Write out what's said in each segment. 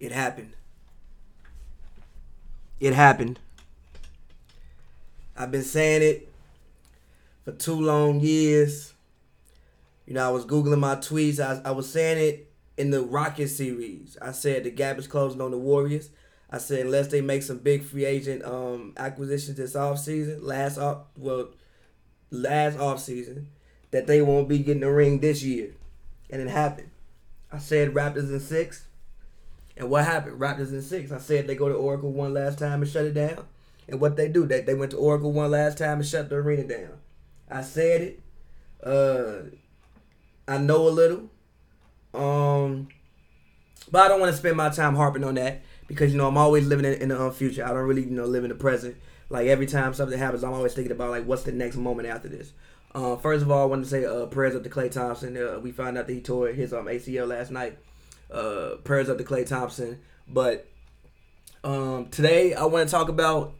It happened. It happened. I've been saying it for two long years. You know, I was Googling my tweets. I, I was saying it in the Rocket series. I said the gap is closing on the Warriors. I said unless they make some big free agent um, acquisitions this offseason, last off well, last offseason, that they won't be getting a ring this year. And it happened. I said Raptors in six. And what happened? Raptors in six. I said they go to Oracle one last time and shut it down. And what they do, they, they went to Oracle one last time and shut the arena down. I said it. Uh, I know a little. Um, but I don't want to spend my time harping on that because you know I'm always living in, in the um, future. I don't really you know live in the present. Like every time something happens, I'm always thinking about like what's the next moment after this. Uh, first of all, I want to say uh, prayers up to Klay Thompson. Uh, we found out that he tore his um, ACL last night uh, prayers up to Klay Thompson. But um, today I want to talk about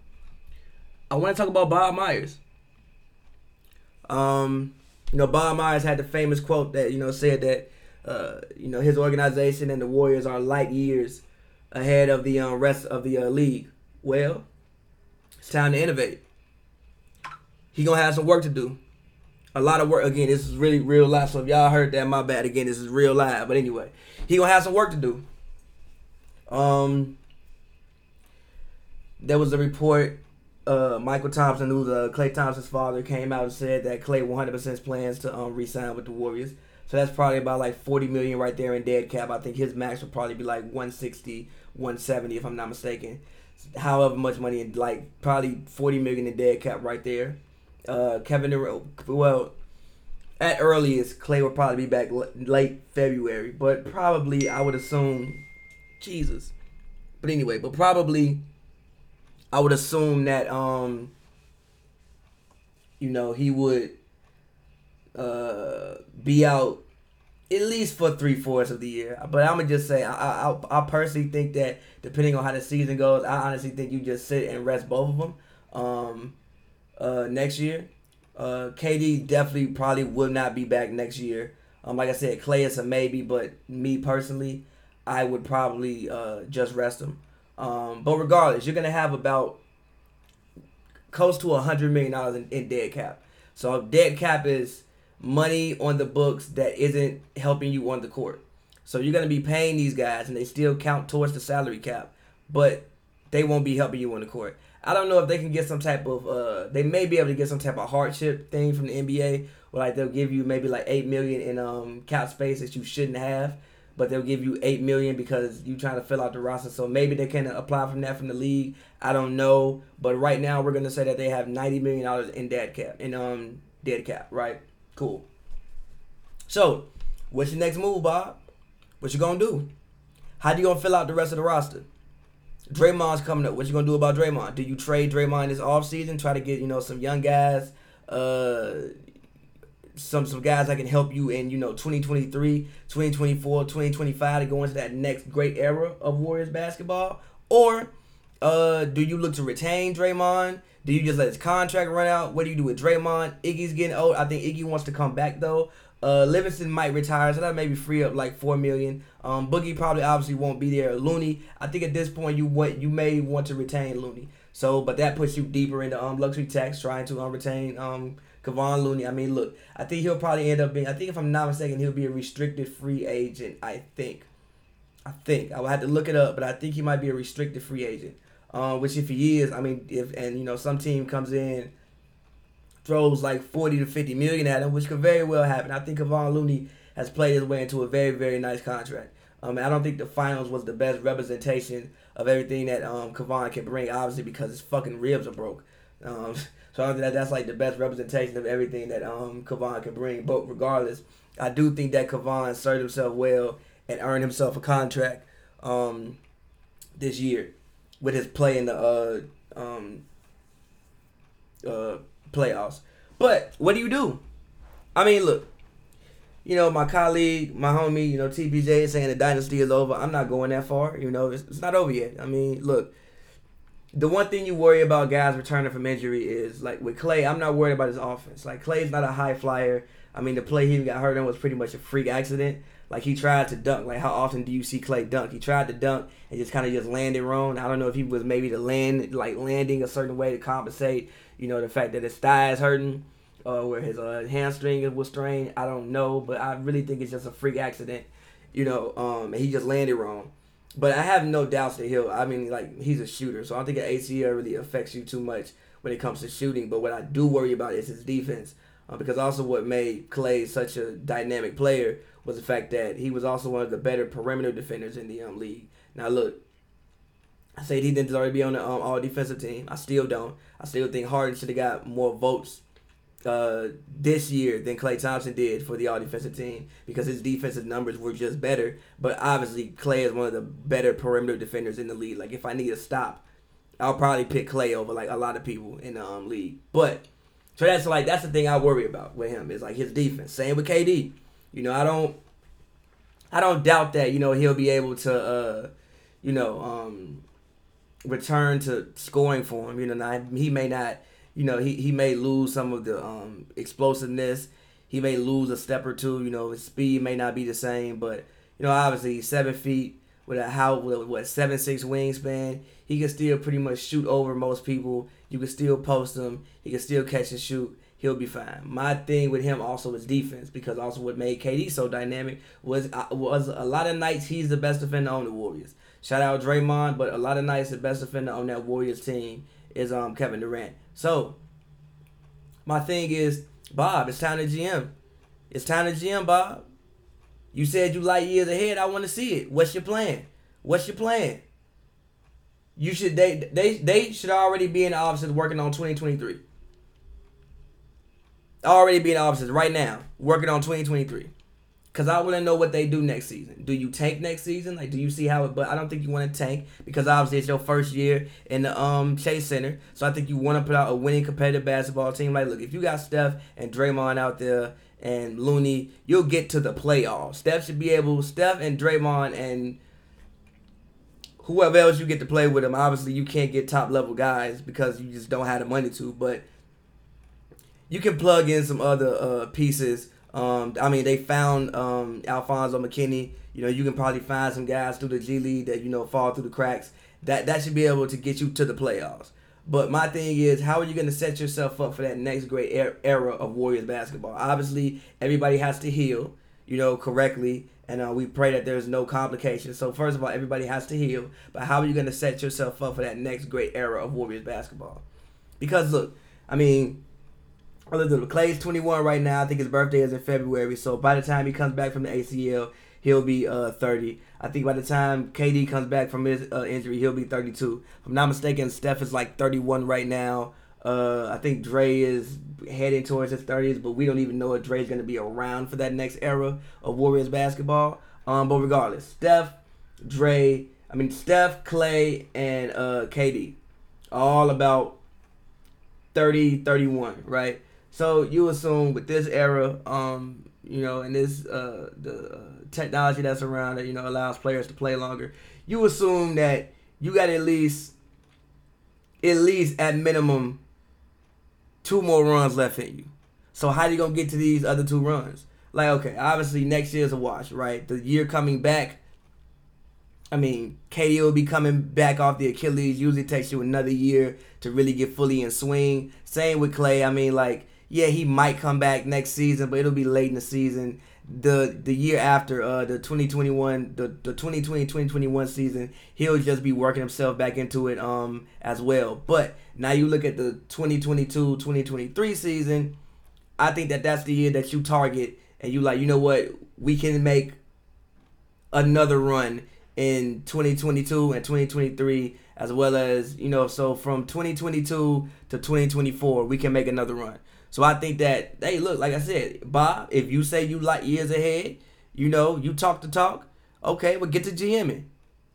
I want to talk about Bob Myers. Um, you know, Bob Myers had the famous quote that you know said that uh, you know his organization and the Warriors are light years ahead of the um, rest of the uh, league. Well, it's time to innovate. He gonna have some work to do. A lot of work. Again, this is really real life. So if y'all heard that, my bad. Again, this is real live. But anyway, he gonna have some work to do. Um, there was a report. Uh, Michael Thompson, who's uh, Klay Thompson's father, came out and said that Klay 100% plans to um, resign with the Warriors. So that's probably about like 40 million right there in dead cap. I think his max would probably be like 160, 170 if I'm not mistaken. However much money, like probably 40 million in dead cap right there. Uh, Kevin Durant, well, at earliest, Klay will probably be back late February, but probably I would assume, Jesus. But anyway, but probably I would assume that um, you know, he would uh be out at least for three fourths of the year. But I'm gonna just say I, I I personally think that depending on how the season goes, I honestly think you just sit and rest both of them um, uh, next year. Uh, KD definitely probably will not be back next year. Um, like I said, Klay is a maybe, but me personally, I would probably uh, just rest him. Um, but regardless, you're gonna have about close to a hundred million dollars in, in dead cap. So dead cap is money on the books that isn't helping you on the court. So you're gonna be paying these guys, and they still count towards the salary cap, but they won't be helping you on the court. I don't know if they can get some type of uh they may be able to get some type of hardship thing from the NBA where like they'll give you maybe like eight million in um cap space that you shouldn't have, but they'll give you eight million because you trying to fill out the roster. So maybe they can apply from that from the league. I don't know. But right now we're gonna say that they have ninety million dollars in dead cap in um dead cap, right? Cool. So, what's your next move, Bob? What you gonna do? How do you gonna fill out the rest of the roster? Draymond's coming up. What you gonna do about Draymond? Do you trade Draymond this offseason? Try to get, you know, some young guys, uh some some guys that can help you in, you know, 2023, 2024, 2025 to go into that next great era of Warriors basketball? Or uh do you look to retain Draymond? Do you just let his contract run out? What do you do with Draymond? Iggy's getting old. I think Iggy wants to come back though. Uh, Livingston might retire, so that maybe free up like four million. Um, Boogie probably obviously won't be there. Looney, I think at this point you want you may want to retain Looney. So, but that puts you deeper into um luxury tax, trying to um, retain um Kevon Looney. I mean, look, I think he'll probably end up being. I think if I'm not mistaken, he'll be a restricted free agent. I think. I think I will have to look it up, but I think he might be a restricted free agent. Um, which if he is, I mean, if and you know some team comes in throws like 40 to 50 million at him, which could very well happen. I think Kevon Looney has played his way into a very, very nice contract. Um, I don't think the finals was the best representation of everything that um, Kevon can bring, obviously, because his fucking ribs are broke. Um, so I don't think that that's like the best representation of everything that um, Kevon can bring. But regardless, I do think that Kevon served himself well and earned himself a contract um, this year with his play in the uh, um, uh, playoffs. But what do you do? I mean, look, you know, my colleague, my homie, you know, TPJ is saying the dynasty is over. I'm not going that far. You know, it's, it's not over yet. I mean, look, the one thing you worry about guys returning from injury is like with Klay, I'm not worried about his offense. Like Klay's not a high flyer. I mean, the play he got hurt in was pretty much a freak accident. Like he tried to dunk. Like how often do you see Klay dunk? He tried to dunk and just kind of just landed wrong. I don't know if he was maybe to land like landing a certain way to compensate. You know the fact that his thigh is hurting, or where his uh, hamstring was strained. I don't know, but I really think it's just a freak accident. You know, um, he just landed wrong. But I have no doubts that he'll. I mean, like he's a shooter, so I don't think an ACL really affects you too much when it comes to shooting. But what I do worry about is his defense, uh, because also what made Klay such a dynamic player was the fact that he was also one of the better perimeter defenders in the um, league. Now look, I said he didn't to be on the um, all defensive team. I still don't. I still think Harden should have got more votes uh, this year than Klay Thompson did for the all defensive team because his defensive numbers were just better. But obviously, Klay is one of the better perimeter defenders in the league. Like if I need a stop, I'll probably pick Klay over like a lot of people in the um, league. But so that's like that's the thing I worry about with him is like his defense. Same with KD. You know, I don't I don't doubt that, you know, he'll be able to uh, you know, um return to scoring for him. You know, now he may not, you know, he, he may lose some of the um explosiveness. He may lose a step or two, you know, his speed may not be the same, but you know, obviously seven feet with a how with what seven six wingspan. He can still pretty much shoot over most people. You can still post him. He can still catch and shoot he'll be fine. My thing with him also is defense because also what made KD so dynamic was uh, was a lot of nights he's the best defender on the Warriors. Shout out Draymond, but a lot of nights the best defender on that Warriors team is um Kevin Durant. So my thing is Bob, it's time to GM. It's time to GM, Bob. You said you like years ahead. I want to see it. What's your plan? What's your plan? You should they they they should already be in the offices working on 2023 already being officers right now, working on 2023. Cause I want to know what they do next season. Do you tank next season? Like, do you see how it? But I don't think you want to tank because obviously it's your first year in the um Chase Center. So I think you want to put out a winning competitive basketball team. Like, look, if you got Steph and Draymond out there and Looney, you'll get to the playoffs. Steph should be able. Steph and Draymond and whoever else you get to play with them. Obviously, you can't get top level guys because you just don't have the money to. But you can plug in some other uh, pieces. Um, I mean, they found um, Alfonzo McKinnie. You know, you can probably find some guys through the G League that you know fall through the cracks. That that should be able to get you to the playoffs. But my thing is, how are you going to set yourself up for that next great era of Warriors basketball? Obviously, everybody has to heal, you know, correctly, and uh, we pray that there's no complications. So first of all, everybody has to heal. But how are you going to set yourself up for that next great era of Warriors basketball? Because look, I mean, Klay's 21 right now. I think his birthday is in February. So by the time he comes back from the ACL, he'll be uh 30. I think by the time KD comes back from his uh, injury, he'll be 32. If I'm not mistaken, Steph is like 31 right now. Uh, I think Dre is heading towards his 30s, but we don't even know if Dre's going to be around for that next era of Warriors basketball. Um, but regardless, Steph, Dre, I mean Steph, Klay, and uh, KD, all about 30, 31, right? So you assume with this era, um, you know, and this uh, the uh, technology that's around that you know allows players to play longer, you assume that you got at least, at least at minimum, two more runs left in you. So how you gonna get to these other two runs? Like, okay, obviously next year's a wash, right? The year coming back. I mean, KD will be coming back off the Achilles. Usually takes you another year to really get fully in swing. Same with Klay. I mean, like yeah, he might come back next season, but it'll be late in the season. The the year after uh the 2021 the, the 2020 2021 season, he'll just be working himself back into it um as well. But now you look at the 2022 2023 season, I think that that's the year that you target and you like, you know what, we can make another run in 2022 and 2023 as well as you know so from 2022 to 2024 we can make another run so I think that hey, look, like I said, Bob, if you say you like years ahead, you know, you talk the talk. Okay, well get to GMing.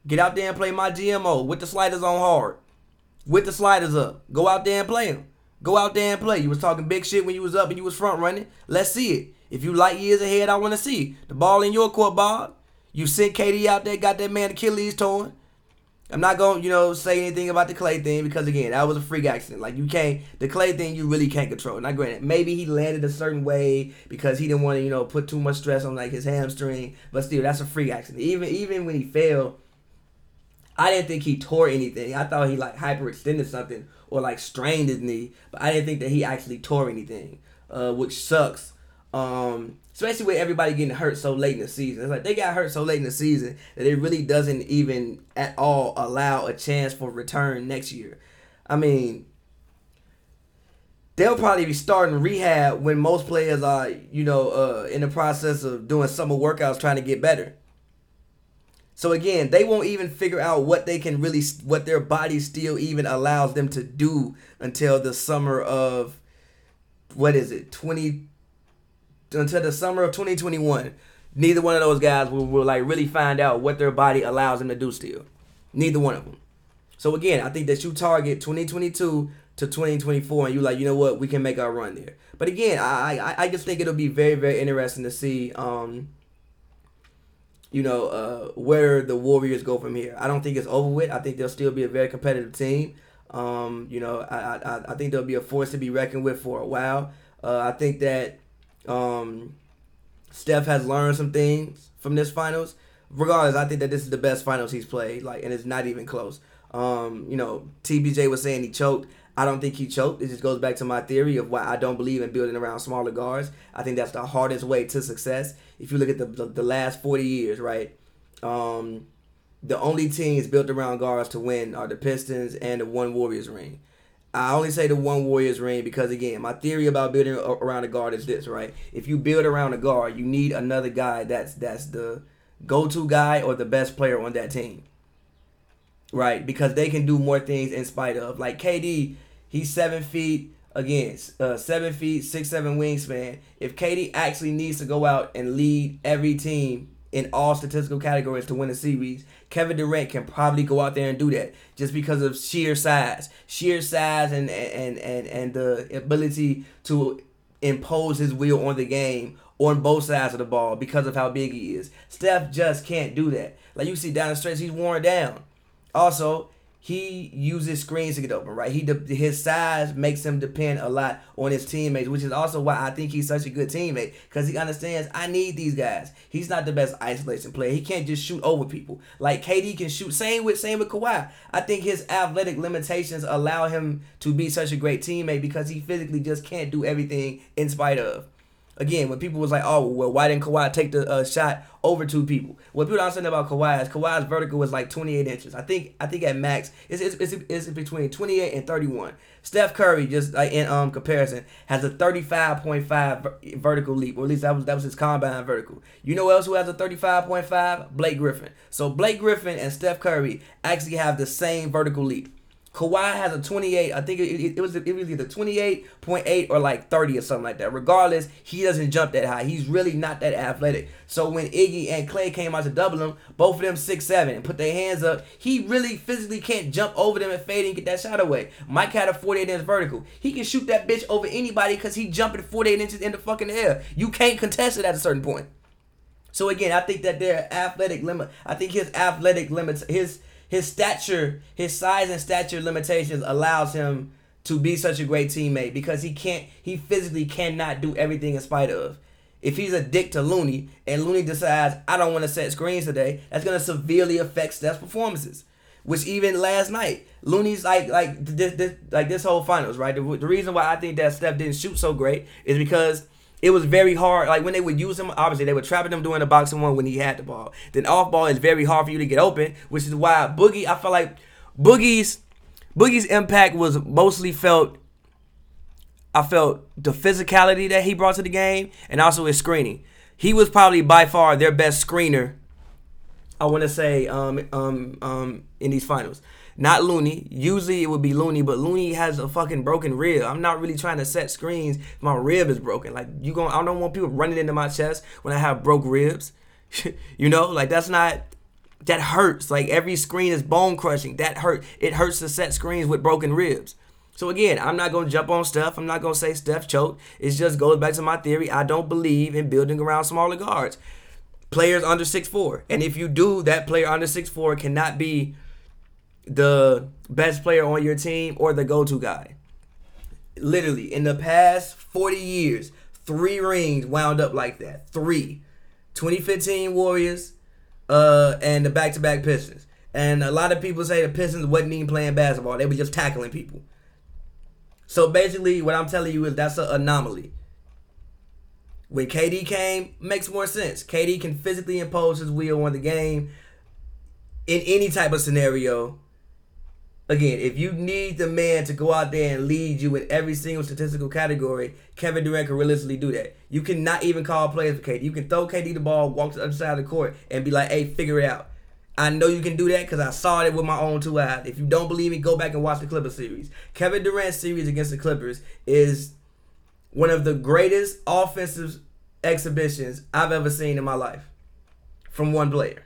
Get out there and play my GMO with the sliders on hard, with the sliders up. Go out there and play them. Go out there and play. You was talking big shit when you was up and you was front running. Let's see it. If you like years ahead, I want to see the ball in your court, Bob. You sent KD out there, got that man Achilles torn. I'm not gonna, you know, say anything about the Klay thing because again, that was a freak accident. Like you can't the Klay thing you really can't control. Now granted, maybe he landed a certain way because he didn't want to, you know, put too much stress on like his hamstring. But still, that's a freak accident. Even even when he fell, I didn't think he tore anything. I thought he like hyperextended something or like strained his knee, but I didn't think that he actually tore anything, uh, which sucks. Um, especially with everybody getting hurt so late in the season. It's like they got hurt so late in the season that it really doesn't even at all allow a chance for return next year. I mean, they'll probably be starting rehab when most players are, you know, uh, in the process of doing summer workouts trying to get better. So again, they won't even figure out what they can really, what their body still even allows them to do until the summer of, what is it, 20, until the summer of 2021. Neither one of those guys will, will like really find out what their body allows them to do still. Neither one of them. So again, I think that you target 2022 to 2024 and you like, you know what, we can make our run there. But again, I I, I just think it'll be very, very interesting to see um, you know, uh, where the Warriors go from here. I don't think it's over with. I think they'll still be a very competitive team. Um, you know, I, I, I think they'll be a force to be reckoned with for a while. Uh, I think that um, Steph has learned some things from this finals. Regardless, I think that this is the best finals he's played, like, and it's not even close. Um, you know, TBJ was saying he choked. I don't think he choked. It just goes back to my theory of why I don't believe in building around smaller guards. I think that's the hardest way to success. If you look at the the, the last forty years, right? Um, the only teams built around guards to win are the Pistons and the one Warriors ring. I only say the one Warriors ring because again, my theory about building around a guard is this, right? If you build around a guard, you need another guy that's that's the go-to guy or the best player on that team. Right? Because they can do more things in spite of. Like KD, he's seven feet again, uh, seven feet, six, seven wingspan. If KD actually needs to go out and lead every team in all statistical categories to win a series, Kevin Durant can probably go out there and do that just because of sheer size, sheer size, and and and and the ability to impose his will on the game on both sides of the ball because of how big he is. Steph just can't do that. Like you see down the stretch, he's worn down. Also, he uses screens to get open, right? He de- his size makes him depend a lot on his teammates, which is also why I think he's such a good teammate because he understands I need these guys. He's not the best isolation player. He can't just shoot over people like KD can shoot. Same with same with Kawhi. I think his athletic limitations allow him to be such a great teammate because he physically just can't do everything in spite of. Again, when people was like, "Oh, well, why didn't Kawhi take the uh, shot over two people?" What people don't understand about Kawhi is Kawhi's vertical was like 28 inches. I think I think at max it's it's, it's, it's between 28 and 31. Steph Curry, just like in um comparison, has a 35.5 vertical leap, or at least that was that was his combine vertical. You know else who has a 35.5? Blake Griffin. So Blake Griffin and Steph Curry actually have the same vertical leap. Kawhi has a 28. I think it, it, it, was it was either 28.8 or like 30 or something like that. Regardless, he doesn't jump that high. He's really not that athletic. So when Iggy and Klay came out to double him, both of them six seven and put their hands up, he really physically can't jump over them and fade and get that shot away. Mike had a 48 inch vertical. He can shoot that bitch over anybody because he jumping 48 inches in the fucking air. You can't contest it at a certain point. So again, I think that their athletic limit. I think his athletic limits his his stature, his size and stature limitations allows him to be such a great teammate because he can't he physically cannot do everything in spite of. If he's a dick to Looney and Looney decides I don't want to set screens today, that's gonna severely affect Steph's performances. Which even last night, Looney's like like this, this like this whole finals, right? The, the reason why I think that Steph didn't shoot so great is because it was very hard. Like when they would use him, obviously they were trapping him doing the box-and-one when he had the ball. Then off ball is very hard for you to get open, which is why Boogie. I felt like Boogie's Boogie's impact was mostly felt. I felt the physicality that he brought to the game, and also his screening. He was probably by far their best screener. I want to say um, um, um, in these finals. Not Looney. Usually it would be Looney, but Looney has a fucking broken rib. I'm not really trying to set screens. My rib is broken. Like you going I don't want people running into my chest when I have broke ribs. you know, like that's not that hurts. Like every screen is bone crushing. That hurt. It hurts to set screens with broken ribs. So again, I'm not gonna jump on Steph. I'm not gonna say Steph choked. It just goes back to my theory. I don't believe in building around smaller guards. Players under six four, and if you do, that player under six four cannot be the best player on your team or the go-to guy. Literally, in the past 40 years, three rings wound up like that. Three. 2015 Warriors, uh, and the back-to-back Pistons. And a lot of people say the Pistons wasn't even playing basketball; they were just tackling people. So basically, what I'm telling you is that's an anomaly. When KD came, makes more sense. KD can physically impose his will on the game in any type of scenario. Again, if you need the man to go out there and lead you in every single statistical category, Kevin Durant can realistically do that. You cannot even call plays for KD. You can throw KD the ball, walk to the other side of the court, and be like, hey, figure it out. I know you can do that because I saw it with my own two eyes. If you don't believe me, go back and watch the Clippers series. Kevin Durant's series against the Clippers is one of the greatest offensive exhibitions I've ever seen in my life from one player.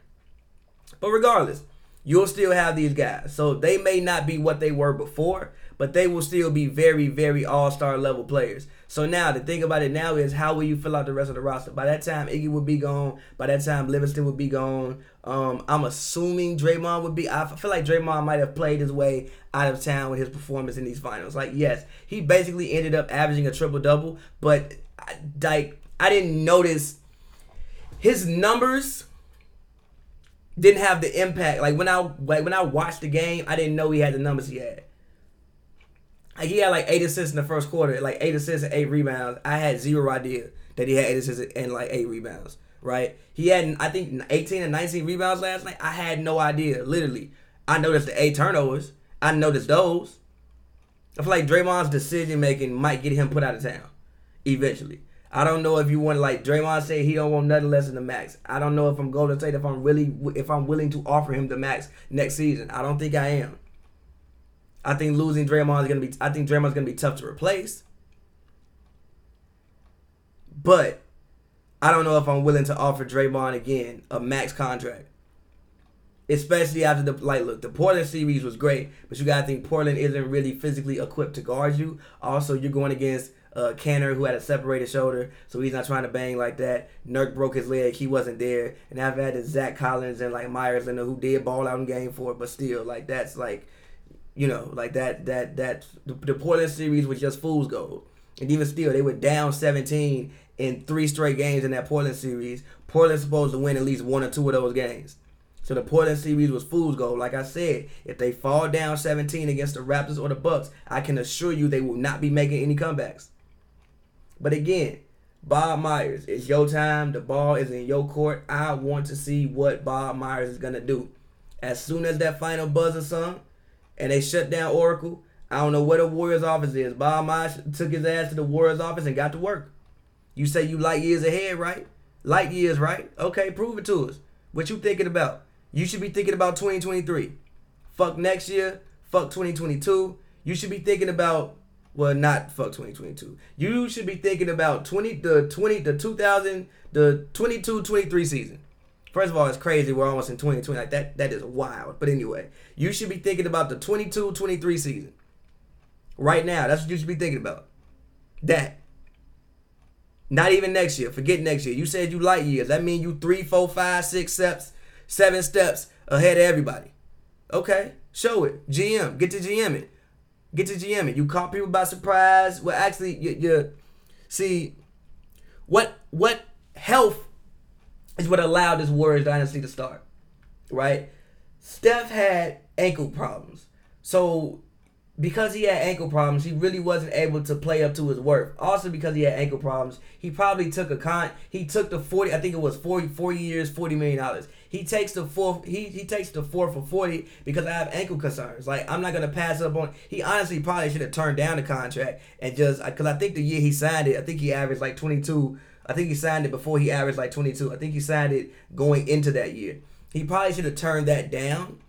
But regardless, you'll still have these guys. So they may not be what they were before, but they will still be very, very all star level players. So now the thing about it now is how will you fill out the rest of the roster? By that time, Iggy would be gone. By that time, Livingston would be gone. Um, I'm assuming Draymond would be. I feel like Draymond might have played his way out of town with his performance in these finals. Like, yes, he basically ended up averaging a triple double, but like I didn't notice his numbers didn't have the impact. Like when I like when I watched the game, I didn't know he had the numbers he had. Like he had like eight assists in the first quarter, like eight assists and eight rebounds. I had zero idea that he had eight assists and like eight rebounds. Right? He had I think eighteen and nineteen rebounds last night. I had no idea. Literally, I noticed the eight turnovers. I noticed those. I feel like Draymond's decision making might get him put out of town eventually. I don't know if you want like Draymond said he don't want nothing less than the max. I don't know if I'm going to say if I'm really if I'm willing to offer him the max next season. I don't think I am. I think losing Draymond is gonna be. I think Draymond's gonna be tough to replace. But I don't know if I'm willing to offer Draymond again a max contract. Especially after the like look, the Portland series was great, but you gotta think Portland isn't really physically equipped to guard you. Also, you're going against uh, Kanter, who had a separated shoulder, so he's not trying to bang like that. Nurk broke his leg, he wasn't there. And I've had Zach Collins and like Myers and who did ball out in game four, but still, like that's like, you know, like that that that the, the Portland series was just fool's gold. And even still, they were down 17 in three straight games in that Portland series. Portland's supposed to win at least one or two of those games. So the Portland series was fool's gold. Like I said, if they fall down 17 against the Raptors or the Bucks, I can assure you they will not be making any comebacks. But again, Bob Myers, it's your time. The ball is in your court. I want to see what Bob Myers is gonna do. As soon as that final buzzer sung, and they shut down Oracle, I don't know where the Warriors office is. Bob Myers took his ass to the Warriors office and got to work. You say you light years ahead, right? Light years, right? Okay, prove it to us. What you thinking about? You should be thinking about 2023. Fuck next year. Fuck 2022. You should be thinking about well, not fuck 2022. You should be thinking about 20 the 20 the 2000 the 22 23 season. First of all, it's crazy. We're almost in 2020. Like that that is wild. But anyway, you should be thinking about the 22 23 season. Right now, that's what you should be thinking about. That. Not even next year. Forget next year. You said you light years. That means you three, four, five, six steps, seven steps ahead of everybody. Okay, show it. GM, get to GM it. Get to GM it. You caught people by surprise. Well, actually, you, you see what what health is what allowed this Warriors dynasty to start, right? Steph had ankle problems, so because he had ankle problems, he really wasn't able to play up to his worth. Also, because he had ankle problems, he probably took a con. He took the forty. I think it was 40, 40 years, forty million dollars. He takes the four. He he takes the four for forty because I have ankle concerns. Like I'm not gonna pass up on. He honestly probably should have turned down the contract and just uh, because I think the year he signed it, I think he averaged like twenty two. I think he signed it before he averaged like twenty two. I think he signed it going into that year. He probably should have turned that down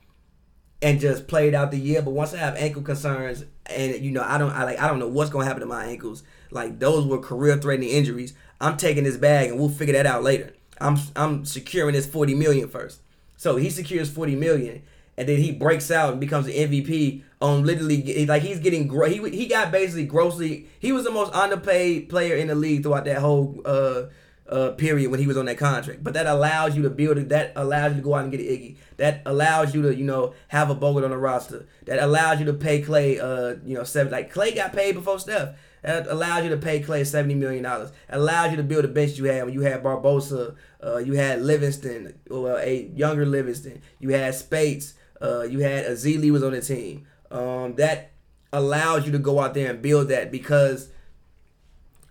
and just played out the year. But once I have ankle concerns, and you know, I don't, I like, I don't know what's gonna happen to my ankles. Like those were career-threatening injuries. I'm taking this bag, and we'll figure that out later. I'm, I'm securing this 40 million first. So he secures 40 million, and then he breaks out and becomes an MVP on literally like he's getting gro- he he got basically grossly he was the most underpaid player in the league throughout that whole uh uh, period when he was on that contract. But that allows you to build it. That allows you to go out and get Iggy. That allows you to you know have a Bogut on the roster. That allows you to pay Klay. Uh, you know seven like Klay got paid before Steph. That allows you to pay Klay seventy million dollars. Allows you to build a bench you had when you had Barbosa. Uh, you had Livingston, well a younger Livingston. You had Speights. Uh, you had Ezeli was on the team. Um, that allows you to go out there and build that because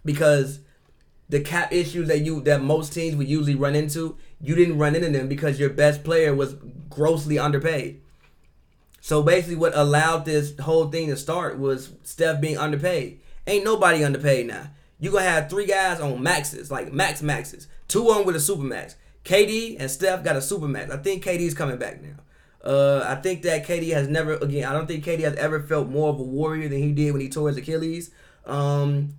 because the cap issues that you that most teams would usually run into, you didn't run into them because your best player was grossly underpaid. So basically, what allowed this whole thing to start was Steph being underpaid. Ain't nobody underpaid now. You gonna have three guys on maxes, like max maxes. Two of them with a super max. KD and Steph got a super max. I think KD's coming back now. Uh, I think that KD has never again. I don't think KD has ever felt more of a warrior than he did when he tore his Achilles. Um,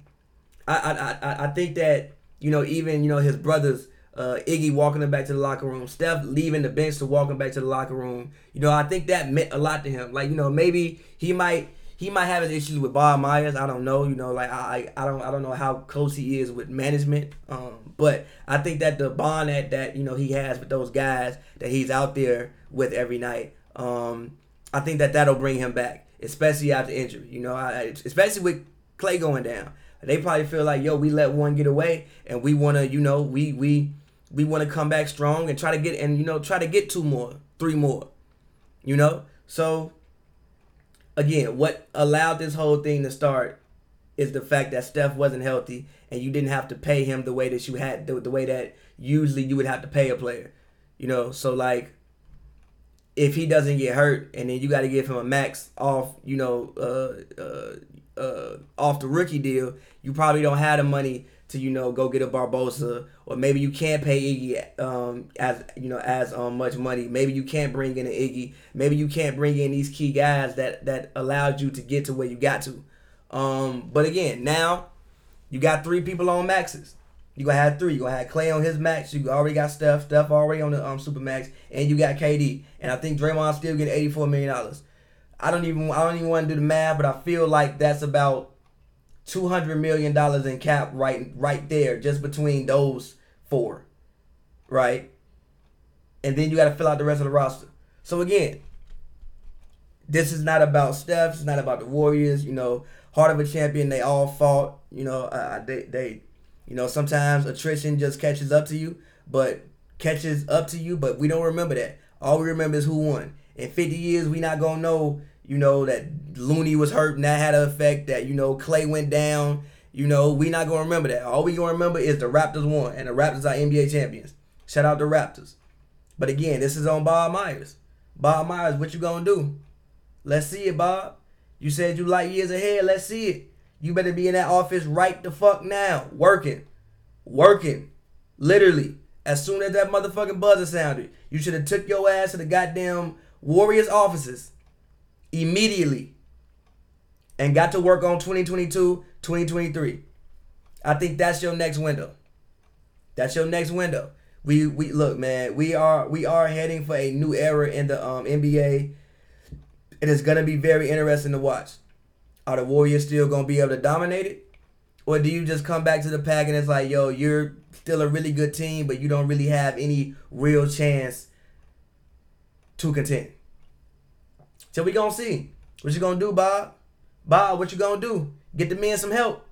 I, I, I, think that you know even you know his brothers. Uh, Iggy walking him back to the locker room, Steph leaving the bench to walk him back to the locker room. You know, I think that meant a lot to him. Like, you know, maybe he might he might have his issues with Bob Myers. I don't know. You know, like I I don't I don't know how close he is with management. Um, but I think that the bond that that you know he has with those guys that he's out there with every night. Um, I think that that'll bring him back, especially after injury. You know, I, especially with Klay going down. They probably feel like, yo, we let one get away, and we want to, you know, we we we want to come back strong and try to get and you know try to get two more, three more, you know. So again, what allowed this whole thing to start is the fact that Steph wasn't healthy and you didn't have to pay him the way that you had the, the way that usually you would have to pay a player, you know. So like if he doesn't get hurt and then you got to give him a max off, you know, uh, uh, uh, off the rookie deal, you probably don't have the money to you know go get a Barbosa, or maybe you can't pay Iggy um, as you know as um, much money. Maybe you can't bring in an Iggy. Maybe you can't bring in these key guys that that allowed you to get to where you got to. Um, but again, now you got three people on maxes. You gonna have three. You gonna have Klay on his max. You already got Steph. Steph already on the um super max, and you got KD. And I think Draymond still getting eighty four million dollars. I don't even I don't even want to do the math, but I feel like that's about two hundred million dollars in cap right right there, just between those four, right? And then you got to fill out the rest of the roster. So again, this is not about Steph. It's not about the Warriors. You know, heart of a champion. They all fought. You know, uh, they they, you know, sometimes attrition just catches up to you, but catches up to you. But we don't remember that. All we remember is who won. In 50 years, we not gonna know you know, that Looney was hurt and that had an effect, that, you know, Klay went down. You know, we not gonna remember that. All we gonna remember is the Raptors won, and the Raptors are NBA champions. Shout out the Raptors. But again, this is on Bob Myers. Bob Myers, what you gonna do? Let's see it, Bob. You said you like years ahead. Let's see it. You better be in that office right the fuck now, working, working, literally. As soon as that motherfucking buzzer sounded, you should have took your ass to the goddamn Warriors offices immediately and got to work on 2022, 2023. I think that's your next window. That's your next window. We we look, man. We are we are heading for a new era in the um, NBA. It is gonna be very interesting to watch. Are the Warriors still gonna be able to dominate it, or do you just come back to the pack and it's like, yo, you're still a really good team, but you don't really have any real chance to contend? So we gonna see. What you gonna do, Bob? Bob, what you gonna do? Get the men some help.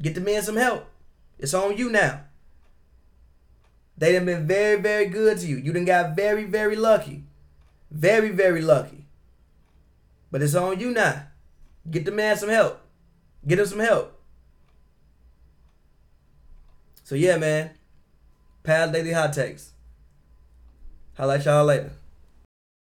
Get the men some help. It's on you now. They done been very, very good to you. You done got very, very lucky. Very, very lucky. But it's on you now. Get the man some help. Get him some help. So yeah, man. Pal Daily Hot Takes. I'll let y'all later.